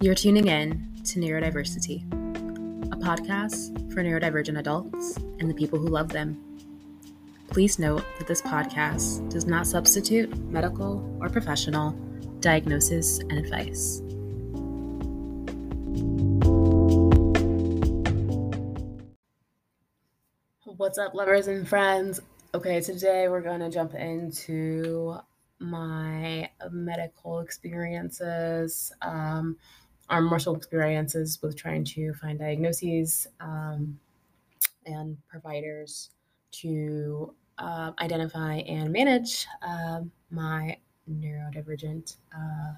You're tuning in to Neurodiversity, a podcast for neurodivergent adults and the people who love them. Please note that this podcast does not substitute medical or professional diagnosis and advice. What's up, lovers and friends? Okay, today we're going to jump into my medical experiences, um, our martial experiences with trying to find diagnoses um, and providers to uh, identify and manage uh, my neurodivergent uh,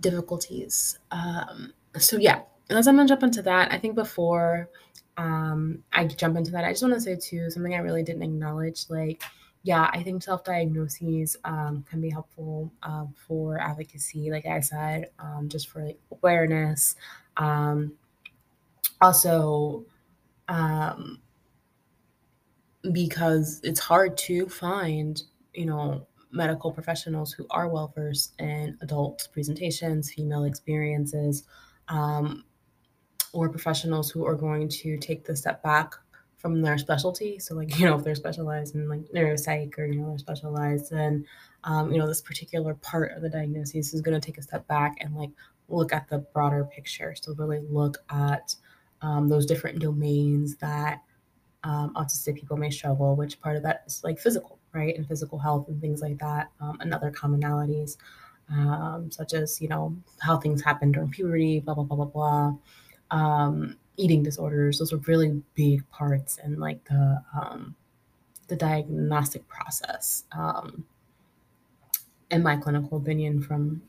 difficulties. Um, so, yeah, as I'm gonna jump into that, I think before um, I jump into that, I just want to say too something I really didn't acknowledge. Like, yeah, I think self diagnoses um, can be helpful uh, for advocacy, like I said, um, just for like, awareness. Um, also, um, because it's hard to find, you know, medical professionals who are well versed in adult presentations, female experiences, um, or professionals who are going to take the step back from their specialty. So, like, you know, if they're specialized in like neuropsych or, you know, they're specialized in, um, you know, this particular part of the diagnosis is going to take a step back and like look at the broader picture. So, really look at um, those different domains that um, autistic people may struggle, which part of that is like physical, right? And physical health and things like that, um, and other commonalities, um, such as, you know, how things happen during puberty, blah, blah, blah, blah, blah. Eating disorders, those are really big parts in like the, um, the diagnostic process. Um, in my clinical opinion, from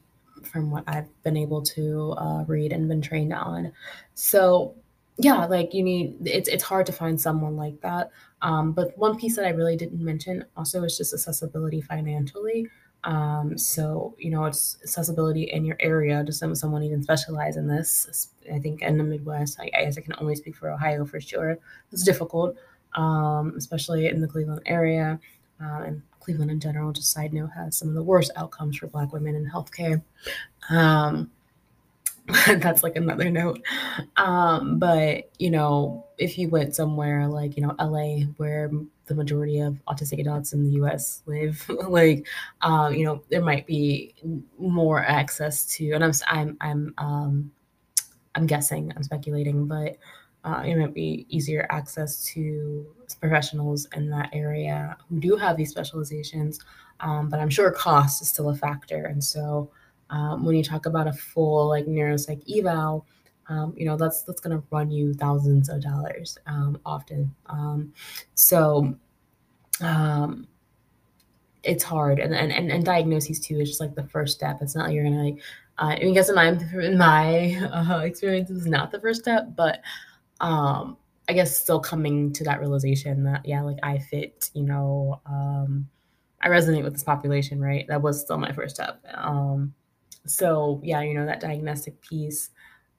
from what I've been able to uh, read and been trained on. So yeah, like you need it's it's hard to find someone like that. Um, but one piece that I really didn't mention also is just accessibility financially. Um, so you know, it's accessibility in your area. Does someone even specialize in this? I think in the Midwest, I, I guess I can only speak for Ohio for sure. It's difficult, um, especially in the Cleveland area. Uh, and Cleveland in general, just side note, has some of the worst outcomes for Black women in healthcare. Um, that's like another note. Um, but you know, if you went somewhere like you know LA, where the majority of autistic adults in the U.S. live, like um, you know, there might be more access to, and I'm I'm I'm um, I'm guessing, I'm speculating, but uh, it might be easier access to professionals in that area who do have these specializations. Um, but I'm sure cost is still a factor, and so um, when you talk about a full like neuropsych eval, um, you know that's that's going to run you thousands of dollars um, often. Um, so um, it's hard, and, and and diagnoses too is just like the first step. It's not like you're gonna like. Uh, I guess in my in my uh, experience, is not the first step, but um, I guess still coming to that realization that yeah, like I fit, you know, um, I resonate with this population, right? That was still my first step. Um, so yeah, you know, that diagnostic piece,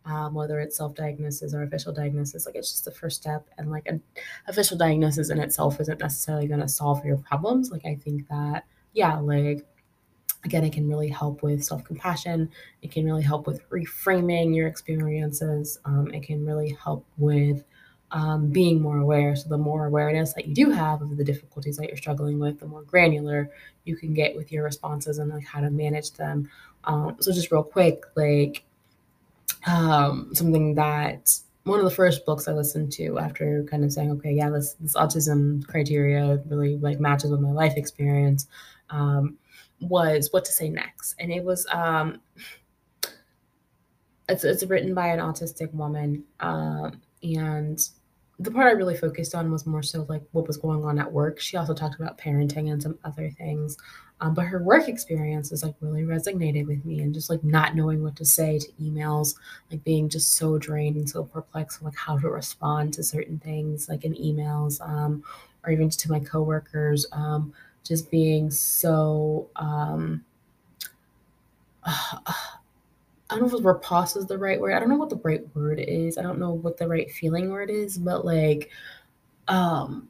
um, whether it's self-diagnosis or official diagnosis, like it's just the first step. And like an official diagnosis in itself isn't necessarily going to solve your problems. Like I think that, yeah, like again, it can really help with self-compassion. It can really help with reframing your experiences. Um, it can really help with um, being more aware. So the more awareness that you do have of the difficulties that you're struggling with, the more granular you can get with your responses and like how to manage them. Um, so just real quick, like um, something that one of the first books I listened to after kind of saying, okay, yeah, this this autism criteria really like matches with my life experience, um, was what to say next, and it was um, it's it's written by an autistic woman, um, and the part I really focused on was more so like what was going on at work. She also talked about parenting and some other things. Um, but her work experiences like really resonated with me and just like not knowing what to say to emails, like being just so drained and so perplexed, like how to respond to certain things, like in emails, um, or even to my coworkers, um, just being so um, uh, I don't know if repulse is the right word. I don't know what the right word is. I don't know what the right feeling word is, but like, um,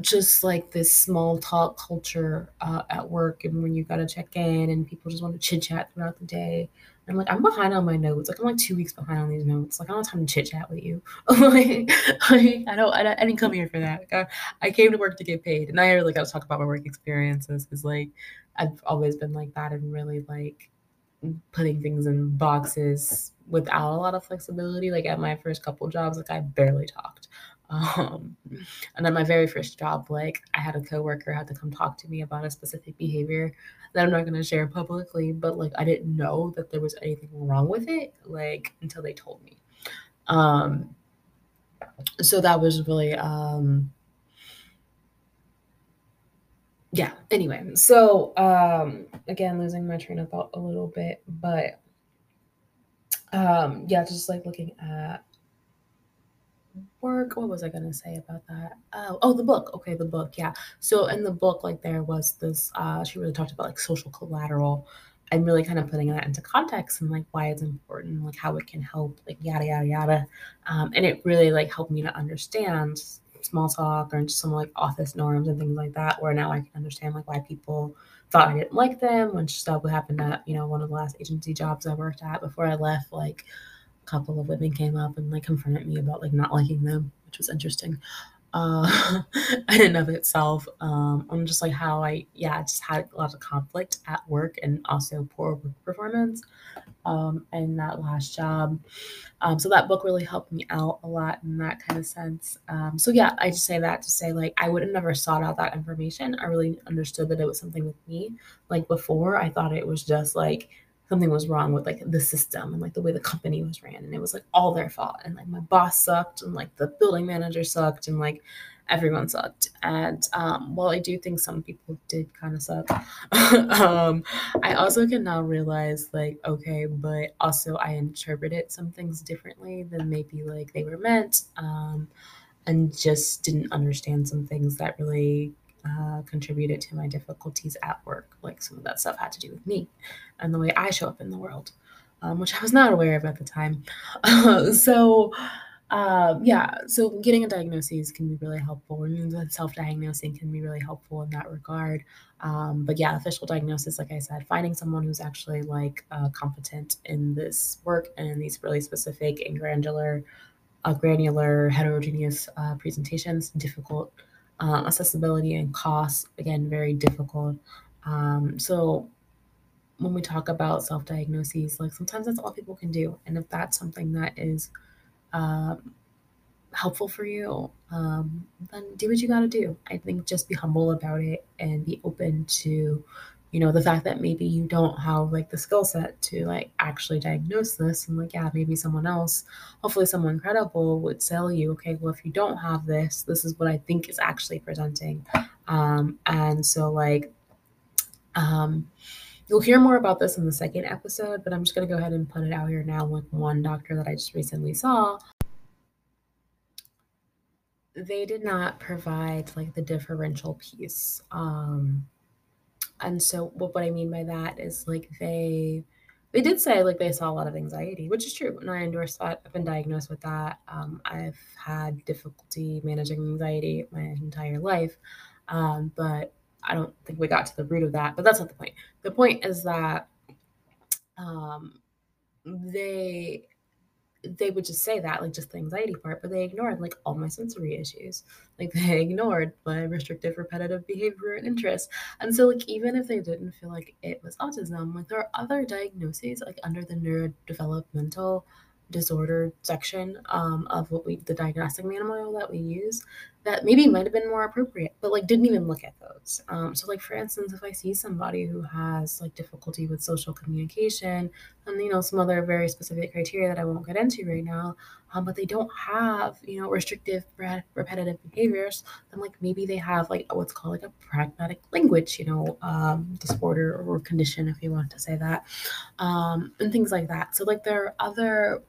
just like this small talk culture uh, at work and when you gotta check in and people just want to chit chat throughout the day. I'm like, I'm behind on my notes. Like I'm like two weeks behind on these notes. Like I don't have time to chit chat with you. like, I don't. I, I, didn't come here for that. Like, I, I, came to work to get paid, and I really got to talk about my work experiences because like I've always been like that and really like putting things in boxes without a lot of flexibility. Like at my first couple jobs, like I barely talked. Um, and then my very first job, like I had a coworker had to come talk to me about a specific behavior that I'm not going to share publicly, but like I didn't know that there was anything wrong with it, like until they told me. Um, so that was really, um, yeah. Anyway, so um, again, losing my train of thought a little bit, but um, yeah, just like looking at work. What was I gonna say about that? Oh, oh, the book. Okay, the book. Yeah. So in the book, like there was this. Uh, she really talked about like social collateral, and really kind of putting that into context and like why it's important, like how it can help, like yada yada yada. Um, and it really like helped me to understand small talk or just some like office norms and things like that. Where now I can understand like why people thought I didn't like them, which stuff would happen at you know one of the last agency jobs I worked at before I left. Like a couple of women came up and like confronted me about like not liking them, which was interesting. Uh, in and of itself, Um, I'm just like how I yeah I just had a lot of conflict at work and also poor work performance um, in that last job. Um, so that book really helped me out a lot in that kind of sense. Um, so yeah, I just say that to say like I would have never sought out that information. I really understood that it was something with me. Like before, I thought it was just like something was wrong with like the system and like the way the company was ran, and it was like all their fault. And like my boss sucked, and like the building manager sucked, and like everyone sucked. And um, while I do think some people did kind of suck, um, I also can now realize like, okay, but also I interpreted some things differently than maybe like they were meant, um, and just didn't understand some things that really uh, contributed to my difficulties at work. Like some of that stuff had to do with me and the way I show up in the world, um, which I was not aware of at the time. so um, yeah, so getting a diagnosis can be really helpful, and self-diagnosing can be really helpful in that regard. Um, but yeah, official diagnosis, like I said, finding someone who's actually like uh, competent in this work and in these really specific and granular, uh, granular heterogeneous uh, presentations, difficult. Uh, accessibility and cost, again, very difficult. Um, so when we talk about self-diagnoses, like sometimes that's all people can do, and if that's something that is um, helpful for you, um, then do what you got to do. I think just be humble about it and be open to, you know, the fact that maybe you don't have like the skill set to like actually diagnose this. And like, yeah, maybe someone else, hopefully someone credible would tell you, okay, well, if you don't have this, this is what I think is actually presenting. Um, and so, like, um, You'll hear more about this in the second episode, but I'm just going to go ahead and put it out here now with one doctor that I just recently saw. They did not provide like the differential piece. Um, and so what, what I mean by that is like they they did say like they saw a lot of anxiety, which is true. And I endorse that. I've been diagnosed with that. Um, I've had difficulty managing anxiety my entire life. Um, but I don't think we got to the root of that, but that's not the point. The point is that um, they they would just say that like just the anxiety part but they ignored like all my sensory issues. Like they ignored my restrictive repetitive behavior and interests and so like even if they didn't feel like it was autism like there are other diagnoses like under the neurodevelopmental disorder section um, of what we the diagnostic manual that we use that maybe might have been more appropriate but like didn't even look at those. Um, so like for instance if i see somebody who has like difficulty with social communication and you know some other very specific criteria that i won't get into right now um, but they don't have you know restrictive repetitive behaviors then like maybe they have like what's called like a pragmatic language you know um, disorder or condition if you want to say that um, and things like that. So like there are other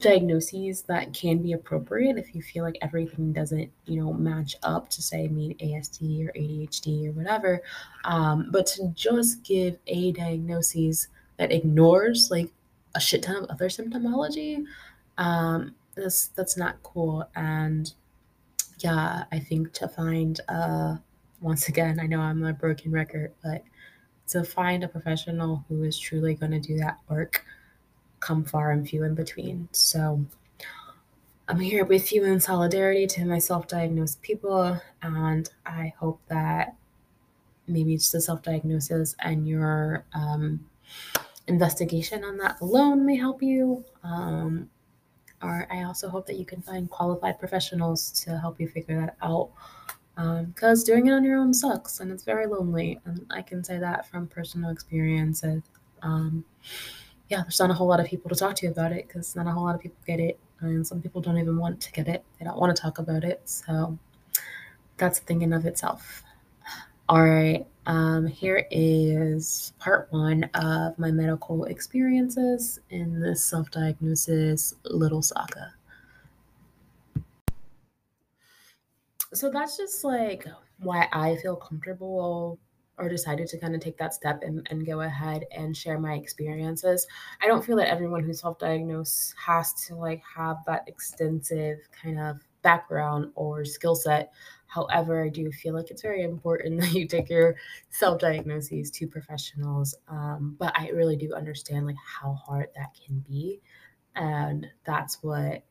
diagnoses that can be appropriate if you feel like everything doesn't you know match up to say mean ASD or ADHD or whatever. Um, but to just give a diagnosis that ignores like a shit ton of other symptomology um, that's that's not cool. And yeah, I think to find, uh, once again, I know I'm a broken record, but to find a professional who is truly going to do that work come far and few in between. So I'm here with you in solidarity to my self diagnosed people, and I hope that maybe it's the self diagnosis and your um, investigation on that alone may help you. Um, or I also hope that you can find qualified professionals to help you figure that out. Because um, doing it on your own sucks and it's very lonely. And I can say that from personal experience. Um, yeah, there's not a whole lot of people to talk to about it because not a whole lot of people get it. And some people don't even want to get it, they don't want to talk about it. So that's a thing in of itself. All right, um, here is part one of my medical experiences in this self diagnosis little saga. So that's just like why I feel comfortable or decided to kind of take that step and, and go ahead and share my experiences. I don't feel that everyone who's self diagnosed has to like have that extensive kind of background or skill set However, I do feel like it's very important that you take your self diagnoses to professionals. Um, but I really do understand like how hard that can be, and that's what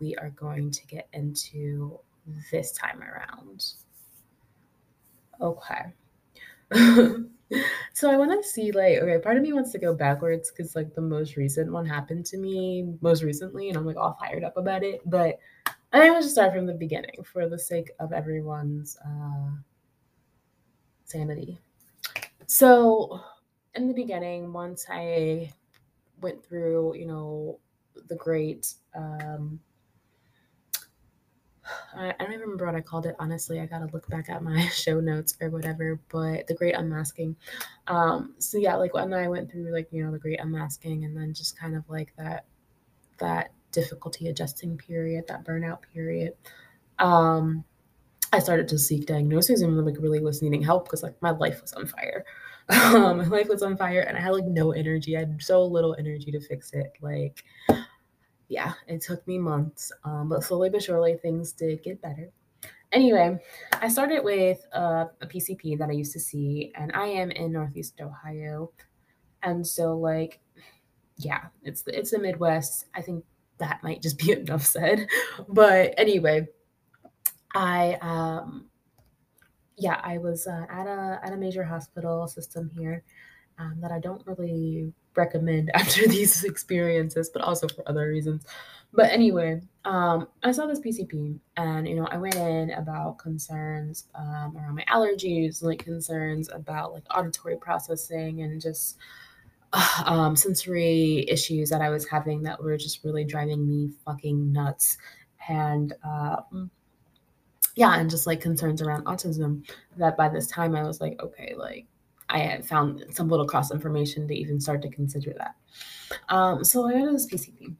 we are going to get into this time around. Okay. so I want to see like okay, part of me wants to go backwards because like the most recent one happened to me most recently, and I'm like all fired up about it. But I think just start from the beginning for the sake of everyone's uh, sanity. So, in the beginning, once I went through, you know, the great, um, I, don't even remember what I called it. Honestly, I gotta look back at my show notes or whatever. But the great unmasking. Um, so yeah, like when I went through, like you know, the great unmasking, and then just kind of like that, that difficulty adjusting period, that burnout period, um, I started to seek diagnosis and like really was needing help because like my life was on fire. Um, my life was on fire and I had like no energy. I had so little energy to fix it. Like, yeah, it took me months, um, but slowly but surely things did get better. Anyway, I started with uh, a PCP that I used to see, and I am in Northeast Ohio, and so like, yeah, it's the, it's the Midwest. I think that might just be enough said. But anyway, I um yeah, I was uh, at a at a major hospital system here um, that I don't really recommend after these experiences, but also for other reasons. But anyway, um, I saw this PCP, and you know, I went in about concerns um, around my allergies, like concerns about like auditory processing, and just um, sensory issues that I was having that were just really driving me fucking nuts. And um, yeah, and just like concerns around autism that by this time I was like, okay, like I found some little cross information to even start to consider that. Um, so I went to this PCP.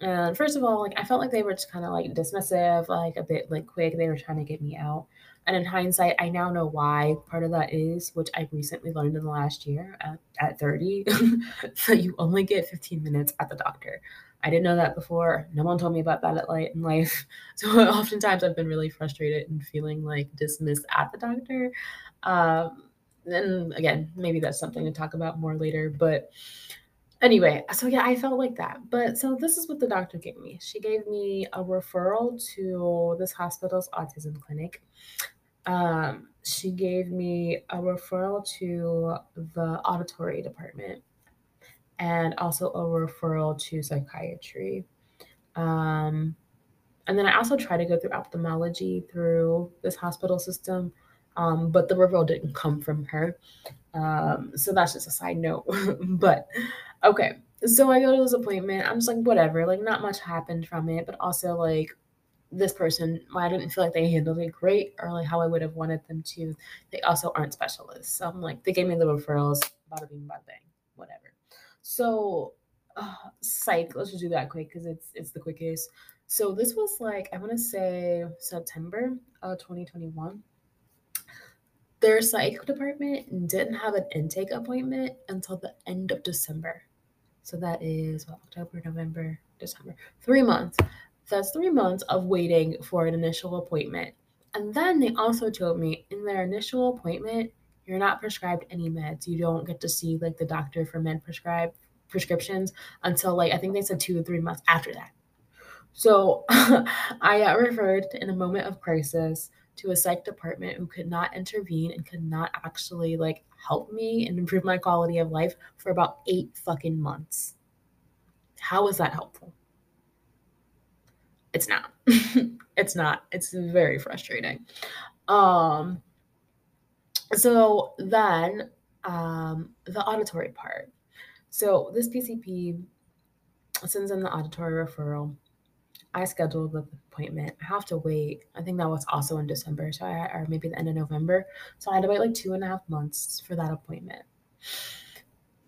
And first of all, like I felt like they were just kind of like dismissive, like a bit like quick. They were trying to get me out. And in hindsight, I now know why part of that is, which I recently learned in the last year at, at 30, that you only get 15 minutes at the doctor. I didn't know that before. No one told me about that at light in life. So oftentimes I've been really frustrated and feeling like dismissed at the doctor. Um, and again, maybe that's something to talk about more later. But anyway, so yeah, I felt like that. But so this is what the doctor gave me. She gave me a referral to this hospital's autism clinic. Um, she gave me a referral to the auditory department and also a referral to psychiatry. Um, and then I also try to go through ophthalmology through this hospital system, um, but the referral didn't come from her. Um, so that's just a side note. but okay, so I go to this appointment. I'm just like, whatever, like, not much happened from it, but also, like, this person, I didn't feel like they handled it great or like how I would have wanted them to. They also aren't specialists. So I'm like, they gave me the referrals, bada bing, bada bang, whatever. So, uh, psych, let's just do that quick because it's it's the quickest. So this was like, I want to say September of 2021 their psych department didn't have an intake appointment until the end of December. So that is well, October, November, December, three months. that's three months of waiting for an initial appointment. And then they also told me in their initial appointment, you're not prescribed any meds. You don't get to see like the doctor for med prescribed prescriptions until like I think they said two or three months after that. So I got referred in a moment of crisis to a psych department who could not intervene and could not actually like help me and improve my quality of life for about eight fucking months. How is that helpful? It's not. it's not. It's very frustrating. Um so then um the auditory part. So this PCP sends in the auditory referral I scheduled the appointment. I have to wait. I think that was also in December, so I or maybe the end of November. So I had to wait like two and a half months for that appointment.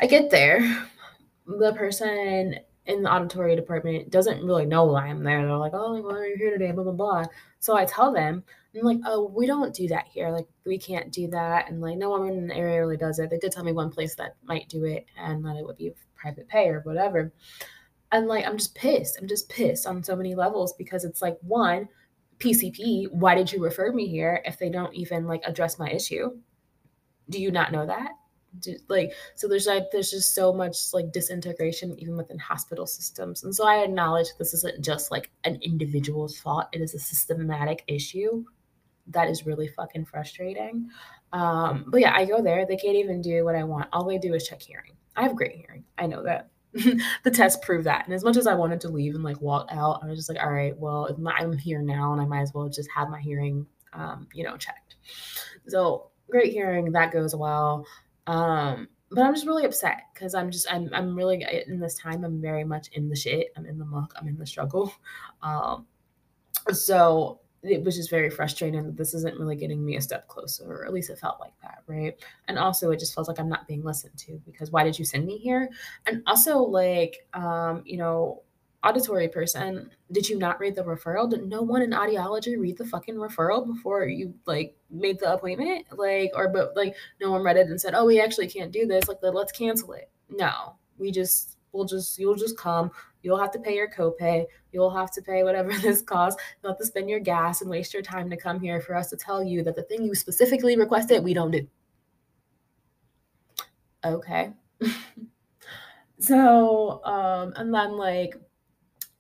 I get there. The person in the auditory department doesn't really know why I'm there. They're like, "Oh, why are you here today?" Blah blah blah. So I tell them, I'm like, "Oh, we don't do that here. Like, we can't do that." And like, no one in the area really does it. They did tell me one place that might do it, and that it would be private pay or whatever and like i'm just pissed. I'm just pissed on so many levels because it's like one pcp why did you refer me here if they don't even like address my issue? Do you not know that? Do, like so there's like there's just so much like disintegration even within hospital systems. And so i acknowledge this isn't just like an individual's fault. It is a systematic issue that is really fucking frustrating. Um but yeah i go there. They can't even do what i want. All they do is check hearing. I have great hearing. I know that the test proved that. And as much as I wanted to leave and like walk out, I was just like, all right, well, I'm here now and I might as well just have my hearing, um, you know, checked. So great hearing, that goes well. Um, but I'm just really upset because I'm just I'm I'm really in this time I'm very much in the shit. I'm in the muck. I'm in the struggle. Um, so it was just very frustrating that this isn't really getting me a step closer, or at least it felt like that, right? And also, it just feels like I'm not being listened to because why did you send me here? And also, like, um, you know, auditory person, did you not read the referral? Did no one in audiology read the fucking referral before you like made the appointment? Like, or but like no one read it and said, oh, we actually can't do this. Like, let's cancel it. No, we just we'll just you'll just come You'll have to pay your copay. You'll have to pay whatever this costs. You'll have to spend your gas and waste your time to come here for us to tell you that the thing you specifically requested, we don't do. Okay. so, um, and then like,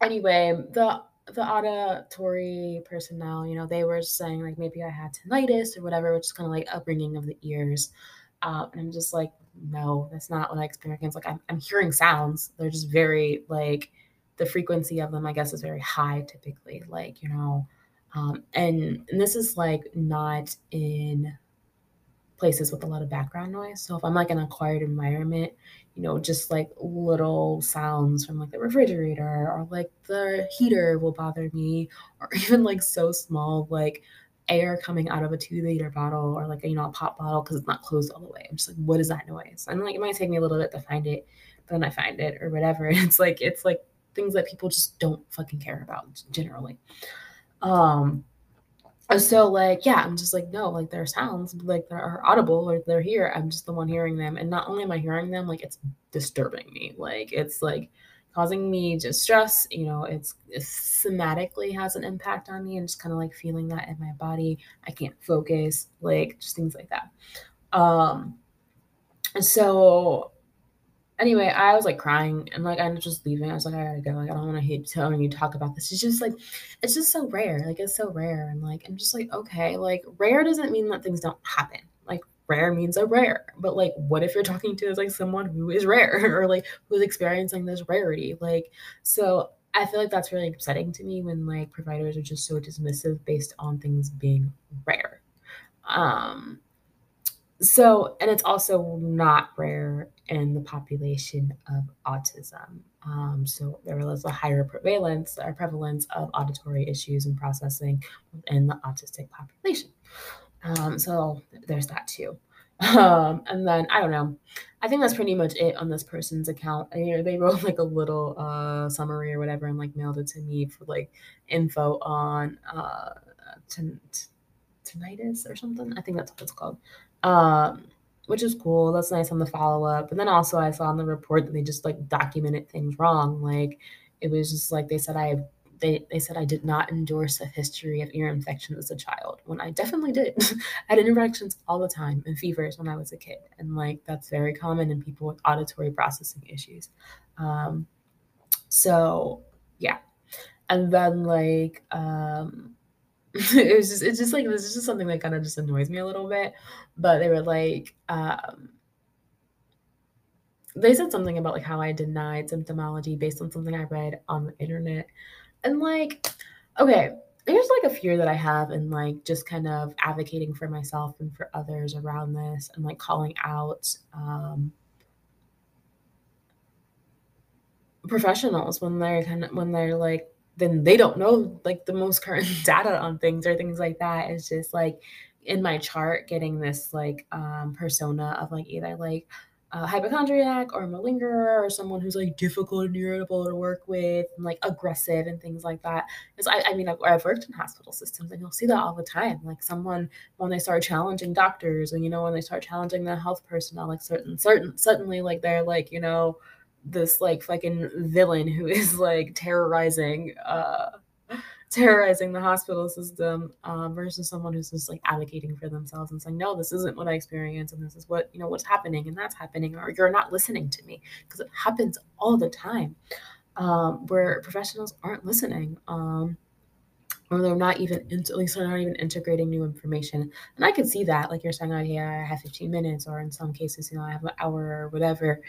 anyway, the the auditory personnel, you know, they were saying like maybe I had tinnitus or whatever, which is kind of like upbringing of the ears. Um, and I'm just like, no, that's not what I experience. Like I'm, I'm hearing sounds. They're just very like the frequency of them, I guess, is very high typically. Like, you know, um, and, and this is like not in places with a lot of background noise. So if I'm like in a quiet environment, you know, just like little sounds from like the refrigerator or like the heater will bother me, or even like so small, like air coming out of a two liter bottle or like a, you know a pop bottle because it's not closed all the way. I'm just like, what is that noise? I'm like, it might take me a little bit to find it, but then I find it or whatever. It's like it's like things that people just don't fucking care about generally. Um so like yeah i'm just like no like their sounds like they're audible or they're here i'm just the one hearing them and not only am i hearing them like it's disturbing me like it's like causing me distress. You know, it's, somatically has an impact on me and just kind of like feeling that in my body. I can't focus, like just things like that. Um, so anyway, I was like crying and like I'm just leaving. I was like, I gotta go. Like I don't want to hate telling you talk about this. It's just like it's just so rare. Like it's so rare. And like I'm just like, okay, like rare doesn't mean that things don't happen. Rare means a rare. But like what if you're talking to like someone who is rare or like who's experiencing this rarity? Like so i feel like that's really upsetting to me when like providers are just so dismissive based on things being rare. Um so and it's also not rare in the population of autism. Um, so there is a higher prevalence or prevalence of auditory issues and processing within the autistic population um, so there's that too. Um, and then I don't know. I think that's pretty much it on this person's account. I, know, they wrote like a little uh, summary or whatever and like mailed it to me for like info on uh, t- t- tinnitus or something. I think that's what it's called. Um, which is cool. That's nice on the follow up. And then also I saw in the report that they just like documented things wrong. Like it was just like they said I they, they said I did not endorse a history of ear infections as a child when I definitely did. I had infections all the time and fevers when I was a kid. And like that's very common in people with auditory processing issues. Um, so yeah. And then like um it was just it's just like this is just something that kind of just annoys me a little bit. But they were like, um they said something about like how I denied symptomology based on something I read on the internet. And like, okay, there's like a fear that I have in like just kind of advocating for myself and for others around this and like calling out um professionals when they're kind of when they're like then they don't know like the most current data on things or things like that. It's just like in my chart getting this like um persona of like either like a hypochondriac or a malingerer or someone who's like difficult and irritable to work with and like aggressive and things like that. Because I, I mean, I've, I've, worked in hospital systems and you'll see that all the time. Like someone when they start challenging doctors and you know when they start challenging the health personnel, like certain certain suddenly like they're like you know this like fucking villain who is like terrorizing uh terrorizing the hospital system um, versus someone who's just like advocating for themselves and saying no this isn't what i experience and this is what you know what's happening and that's happening or you're not listening to me. Because it happens all the time um, where professionals aren't listening um, or they're not even at least they're not even integrating new information. And i can see that like you're saying oh yeah i have 15 minutes or in some cases you know i have an hour or whatever.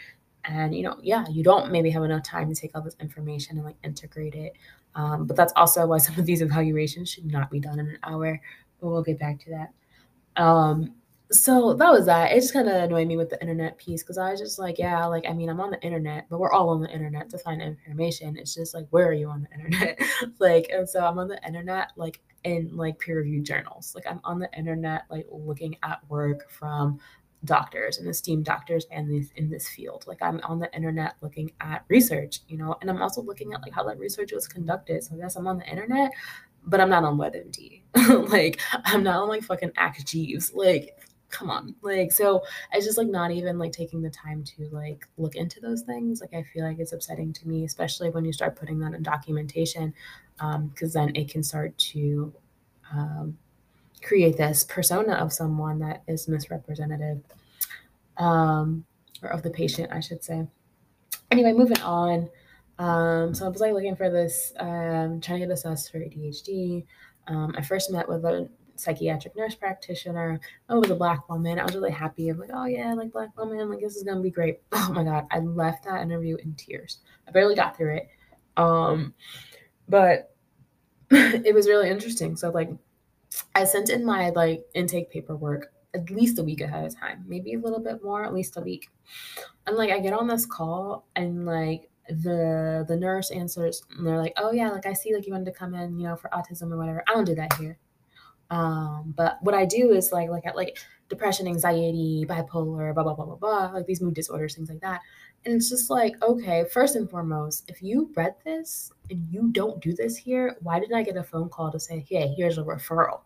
And you know yeah you don't maybe have enough time to take all this information and like integrate it um, but that's also why some of these evaluations should not be done in an hour but we'll get back to that. Um, so that was that. It just kind of annoyed me with the internet piece because i was just like yeah like i mean i'm on the internet but we're all on the internet to find information. It's just like where are you on the internet? Like and so i'm on the internet like in like peer reviewed journals. Like i'm on the internet like looking at work from doctors and esteemed doctors and these in this field. Like i'm on the internet looking at research you know and i'm also looking at like how that research was conducted. So yes i'm on the internet but i'm not on webmd. Like i'm not on like fucking Ask Jeeves like come on. Like so i just like not even like taking the time to like look into those things. Like i feel like it's upsetting to me especially when you start putting that in documentation because um, then it can start to um, create this persona of someone that is misrepresentative um, or of the patient, I should say. Anyway, moving on. Um, so I was like looking for this, um, trying to get assessed for ADHD. Um, I first met with a psychiatric nurse practitioner. I was a black woman. I was really happy. I'm like, oh yeah, like black woman, like this is gonna be great. Oh my god, I left that interview in tears. I barely got through it. Um, but it was really interesting. So like I sent in my like intake paperwork at least a week ahead of time, maybe a little bit more, at least a week. And like I get on this call and like the the nurse answers and they're like, "Oh yeah, like I see like you wanted to come in, you know, for autism or whatever." I don't do that here. Um, but what I do is like like at like depression, anxiety, bipolar, blah blah blah blah blah, like these mood disorders, things like that. And it's just like, okay, first and foremost, if you read this and you don't do this here, why did I get a phone call to say, hey, here's a referral?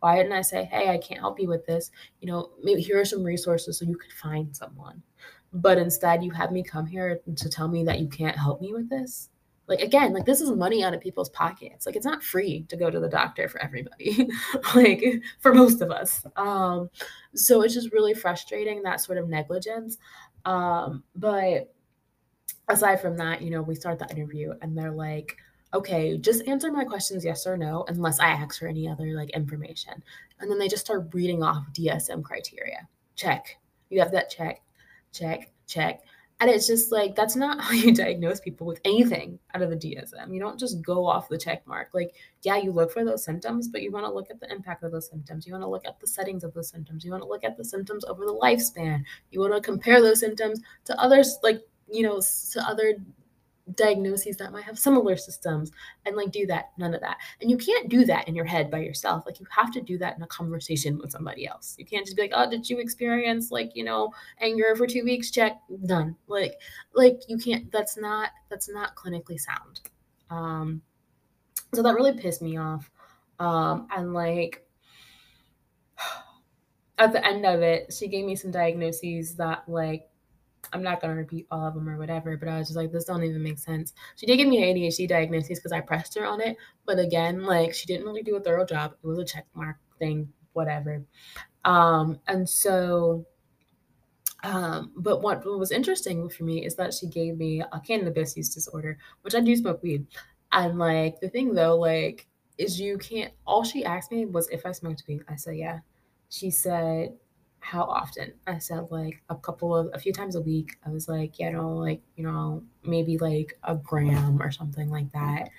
Why didn't I say, hey, I can't help you with this? You know, maybe here are some resources so you could find someone. But instead, you have me come here to tell me that you can't help me with this. Like, again, like this is money out of people's pockets. Like, it's not free to go to the doctor for everybody, like for most of us. Um, so it's just really frustrating that sort of negligence. Um, but aside from that, you know, we start the interview and they're like, okay, just answer my questions yes or no, unless I ask for any other like information. And then they just start reading off DSM criteria. Check. You have that check, check, check. And it's just like that's not how you diagnose people with anything out of the DSM. You don't just go off the check mark. Like, yeah, you look for those symptoms, but you want to look at the impact of those symptoms. You want to look at the settings of those symptoms. You want to look at the symptoms over the lifespan. You want to compare those symptoms to others, like, you know, to other diagnoses that might have similar systems and like do that none of that. And you can't do that in your head by yourself. Like you have to do that in a conversation with somebody else. You can't just be like oh did you experience like you know anger for two weeks? Check. Done like like you can't that's not that's not clinically sound. Um so that really pissed me off. Um and like at the end of it she gave me some diagnoses that like I'm not gonna repeat all of them or whatever, but I was just like, this don't even make sense. She did give me an ADHD diagnosis because I pressed her on it, but again, like she didn't really do a thorough job. It was a check mark thing, whatever. Um, and so um, but what, was interesting for me is that she gave me a cannabis use disorder, which I do smoke weed. And like the thing though, like, is you can't all she asked me was if I smoked weed. I said yeah. She said, How often? I said like a couple of a few times a week. I was like, you know, like, you know, maybe like a gram or something like that.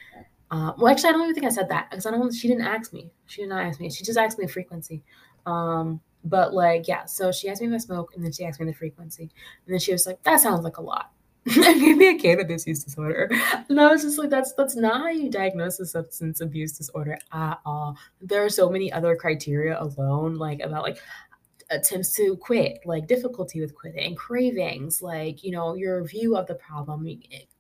Uh, well, actually, I don't even think I said that because I don't. She didn't ask me. She did not ask me. She just asked me the frequency. Um, but like, yeah, so she asked me if I smoke and then she asked me the frequency. And then she was like, that sounds like a lot. Maybe a cannabis use disorder. And I was just like, that's that's not how you diagnose a substance abuse disorder at all. There are so many other criteria alone, like about like attempts to quit, like difficulty with quitting, cravings, like, you know, your view of the problem,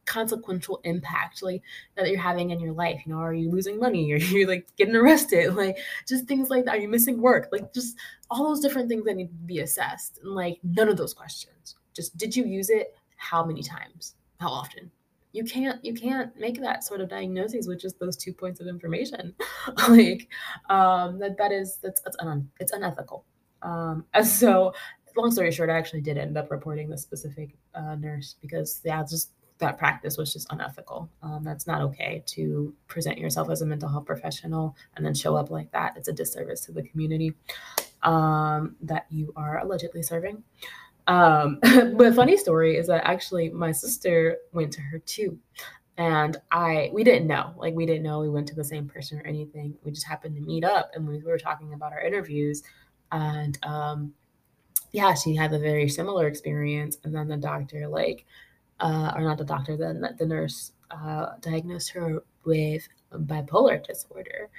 consequential impact like that you're having in your life you know are you losing money? Are you like getting arrested? Like just things like that. Are you missing work? Like just all those different things that need to be assessed and like none of those questions. Just did you use it how many times? How often? You can't you can't make that sort of diagnosis with just those two points of information. Like um that that is that's, that's un, it's unethical um and so long story short i actually did end up reporting the specific uh, nurse because yeah just that practice was just unethical. Um, that's not okay to present yourself as a mental health professional and then show up like that. It's a disservice to the community um, that you are allegedly serving. Um, but funny story is that actually my sister went to her too. And I, we didn't know, like, we didn't know we went to the same person or anything. We just happened to meet up and we were talking about our interviews. And um, yeah, she had a very similar experience. And then the doctor, like, uh, or not the doctor, then the, nurse uh, diagnosed her with bipolar disorder.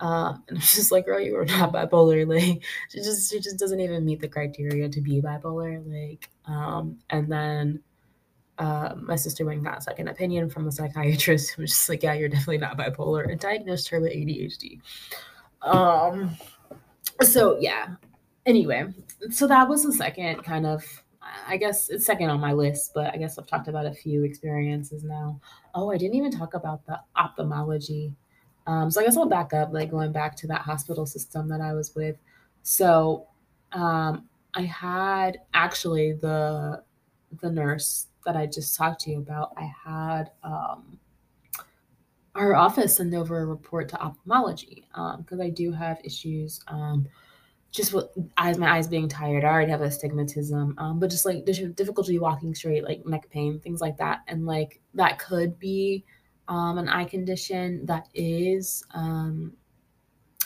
Um, and it's just like, girl, you are not bipolar. Like, she just she just doesn't even meet the criteria to be bipolar. Like, um, and then uh, my sister went and got a second opinion from a psychiatrist who was just like, yeah, you're definitely not bipolar, and diagnosed her with ADHD. Um, so yeah. Anyway, so that was the second kind of I guess it's second on my list, but I guess I've talked about a few experiences now. Oh, I didn't even talk about the ophthalmology. Um, so I guess I'll back up, like going back to that hospital system that I was with. So um, I had actually the the nurse that I just talked to you about. I had um, our office send over a report to ophthalmology because um, I do have issues um, just with eyes, my eyes being tired. I already have astigmatism, um, but just like difficulty walking straight, like neck pain, things like that, and like that could be um, an eye condition that is um,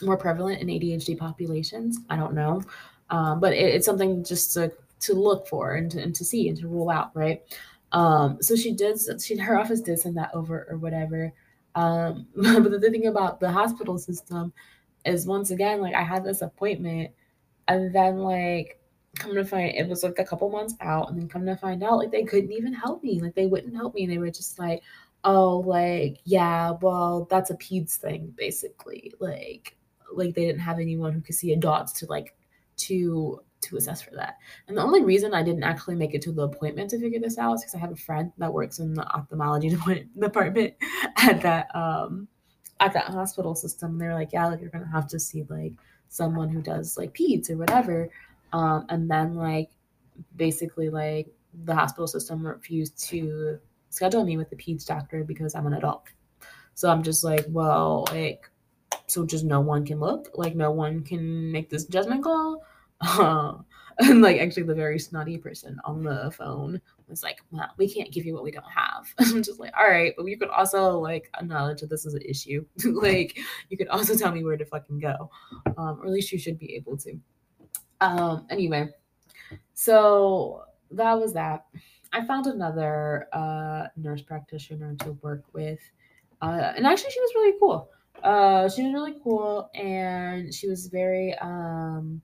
more prevalent in ADHD populations. I don't know, um, but it, it's something just to to look for and to, and to see and to rule out, right? Um, so she did. She her office did send that over or whatever. Um, but the thing about the hospital system is once again like I had this appointment and then like come to find it was like a couple months out and then come to find out like they couldn't even help me. Like they wouldn't help me they were just like oh like yeah well that's a peds thing basically. Like like they didn't have anyone who could see adults to like to to assess for that. And the only reason i didn't actually make it to the appointment to figure this out is because i have a friend that works in the ophthalmology department at that um at that hospital system. And they're like yeah like you're gonna have to see like someone who does like peds or whatever. Um, and then like basically like the hospital system refused to schedule me with the peds doctor because i'm an adult. So i'm just like well like so just no one can look? Like no one can make this judgment call uh, and like actually the very snotty person on the phone was like, well, we can't give you what we don't have. I'm just like, all right, but you could also like acknowledge that this is an issue. like you could also tell me where to fucking go. Um, or at least you should be able to. Um, anyway, so that was that. I found another uh, nurse practitioner to work with. Uh, and actually she was really cool. Uh, she was really cool and she was very um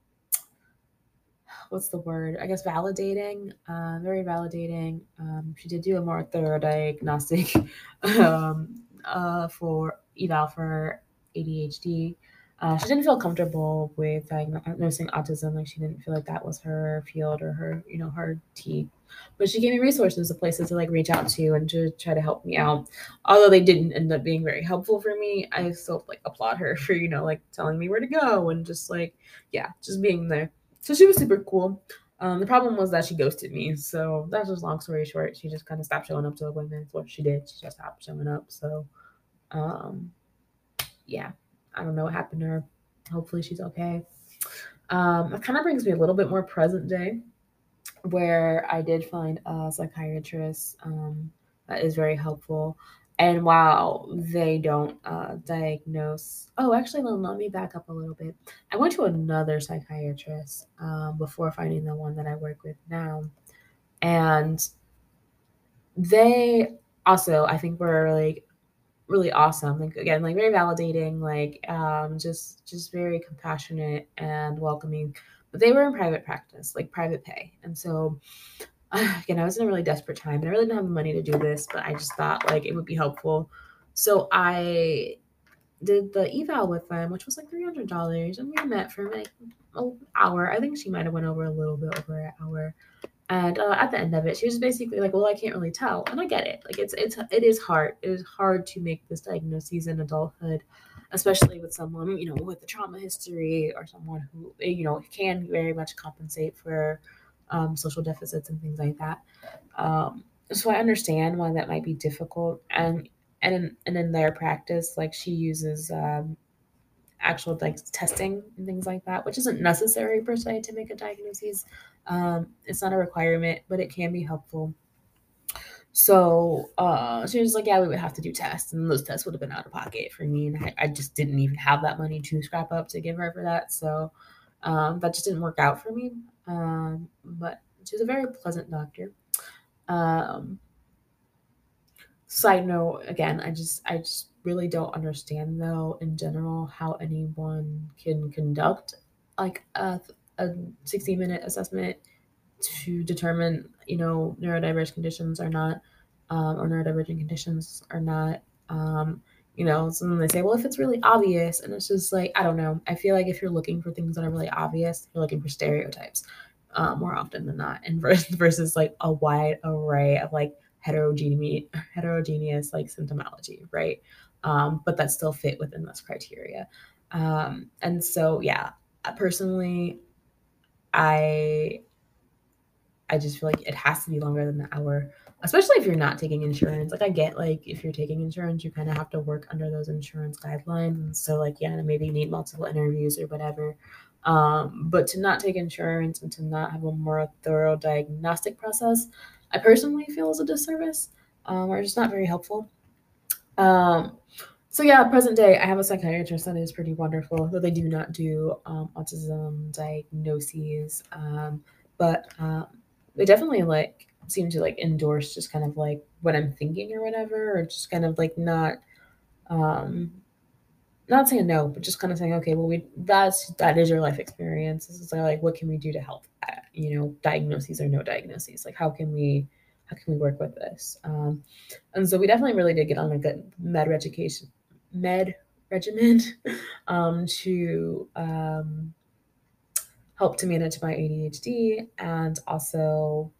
what's the word? I guess validating, uh, very validating. Um, she did do a more thorough diagnostic um, uh, for eval for ADHD. Uh, she didn't feel comfortable with diagnosing autism. Like she didn't feel like that was her field or her, you know, her tea. But she gave me resources of places to like reach out to and to try to help me out. Although they didn't end up being very helpful for me, I still like applaud her for, you know, like telling me where to go and just like, yeah, just being there. So she was super cool. Um, the problem was that she ghosted me. So that's just long story short. She just kind of stopped showing up to appointments. What she did, she just stopped showing up. So, um, yeah, I don't know what happened to her. Hopefully she's okay. Um, that kind of brings me a little bit more present day, where I did find a psychiatrist um, that is very helpful. And while they don't uh, diagnose, oh, actually, let me back up a little bit. I went to another psychiatrist um, before finding the one that I work with now. And they also, I think, were like really awesome. Like again, like very validating, like um, just just very compassionate and welcoming. But they were in private practice, like private pay, and so again, I was in a really desperate time and I really didn't have the money to do this, but I just thought like it would be helpful. So I did the eval with them, which was like three hundred dollars, and we met for like an hour. I think she might have went over a little bit over an hour. And uh, at the end of it, she was basically like, "Well, I can't really tell," and I get it. Like it's it's it is hard. It is hard to make this diagnosis in adulthood, especially with someone you know with a trauma history or someone who you know can very much compensate for um, social deficits and things like that. Um, so I understand why that might be difficult. And and in, and in their practice, like she uses um, actual like testing and things like that, which isn't necessary per se to make a diagnosis. Um, it's not a requirement, but it can be helpful. So uh, she was like, "Yeah, we would have to do tests, and those tests would have been out of pocket for me, and I, I just didn't even have that money to scrap up to give her for that. So um, that just didn't work out for me. Um, but she's a very pleasant doctor. Um, side note, again, I just I just really don't understand though in general how anyone can conduct like a, a 60 minute assessment to determine you know neurodiverse conditions are not um, or neurodivergent conditions are not um, you know so they say well if it's really obvious and it's just like i don't know. I feel like if you're looking for things that are really obvious you're looking for stereotypes uh, more often than not and versus, versus like a wide array of like heterogeneous heterogeneous like symptomology right? Um, but that still fit within this criteria. Um, and so yeah personally i i just feel like it has to be longer than an hour especially if you're not taking insurance. Like I get like if you're taking insurance, you kind of have to work under those insurance guidelines. So like yeah, maybe you need multiple interviews or whatever. Um, but to not take insurance and to not have a more thorough diagnostic process, I personally feel is a disservice um, or just not very helpful. Um, so yeah, present day, I have a psychiatrist that is pretty wonderful, though they do not do um, autism diagnoses, um, but um, they definitely like seem to like endorse just kind of like what I'm thinking or whatever, or just kind of like not um not saying no, but just kind of saying, okay, well, we that's that is your life experience. This is like, what can we do to help? That? You know, diagnoses or no diagnoses. Like, how can we how can we work with this? Um, and so we definitely really did get on a good med education med regimen um, to um, help to manage my ADHD and also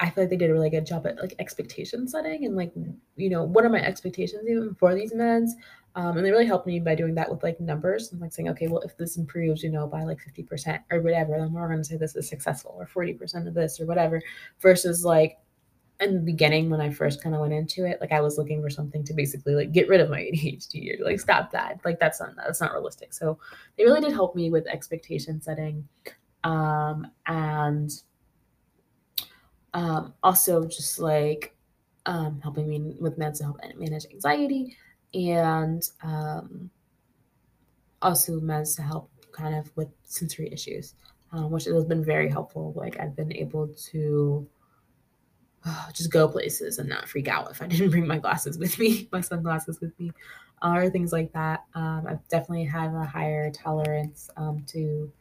I feel like they did a really good job at like expectation setting and like you know what are my expectations even for these meds? Um, and they really helped me by doing that with like numbers and like saying okay well if this improves you know by like 50% or whatever then we're going to say this is successful or 40% of this or whatever versus like in the beginning when I first kind of went into it like I was looking for something to basically like get rid of my ADHD or like stop that. Like that's not that's not realistic. So they really did help me with expectation setting um, and um, also just like um, helping me with meds to help manage anxiety and um, also meds to help kind of with sensory issues, um, which has been very helpful. Like I've been able to uh, just go places and not freak out if I didn't bring my glasses with me, my sunglasses with me, or things like that. Um, I've definitely had a higher tolerance um, to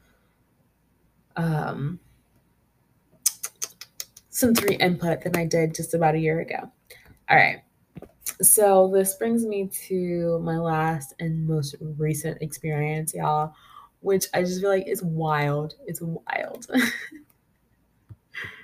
um, sensory input than I did just about a year ago. All right. So this brings me to my last and most recent experience, y'all, which I just feel like is wild. It's wild.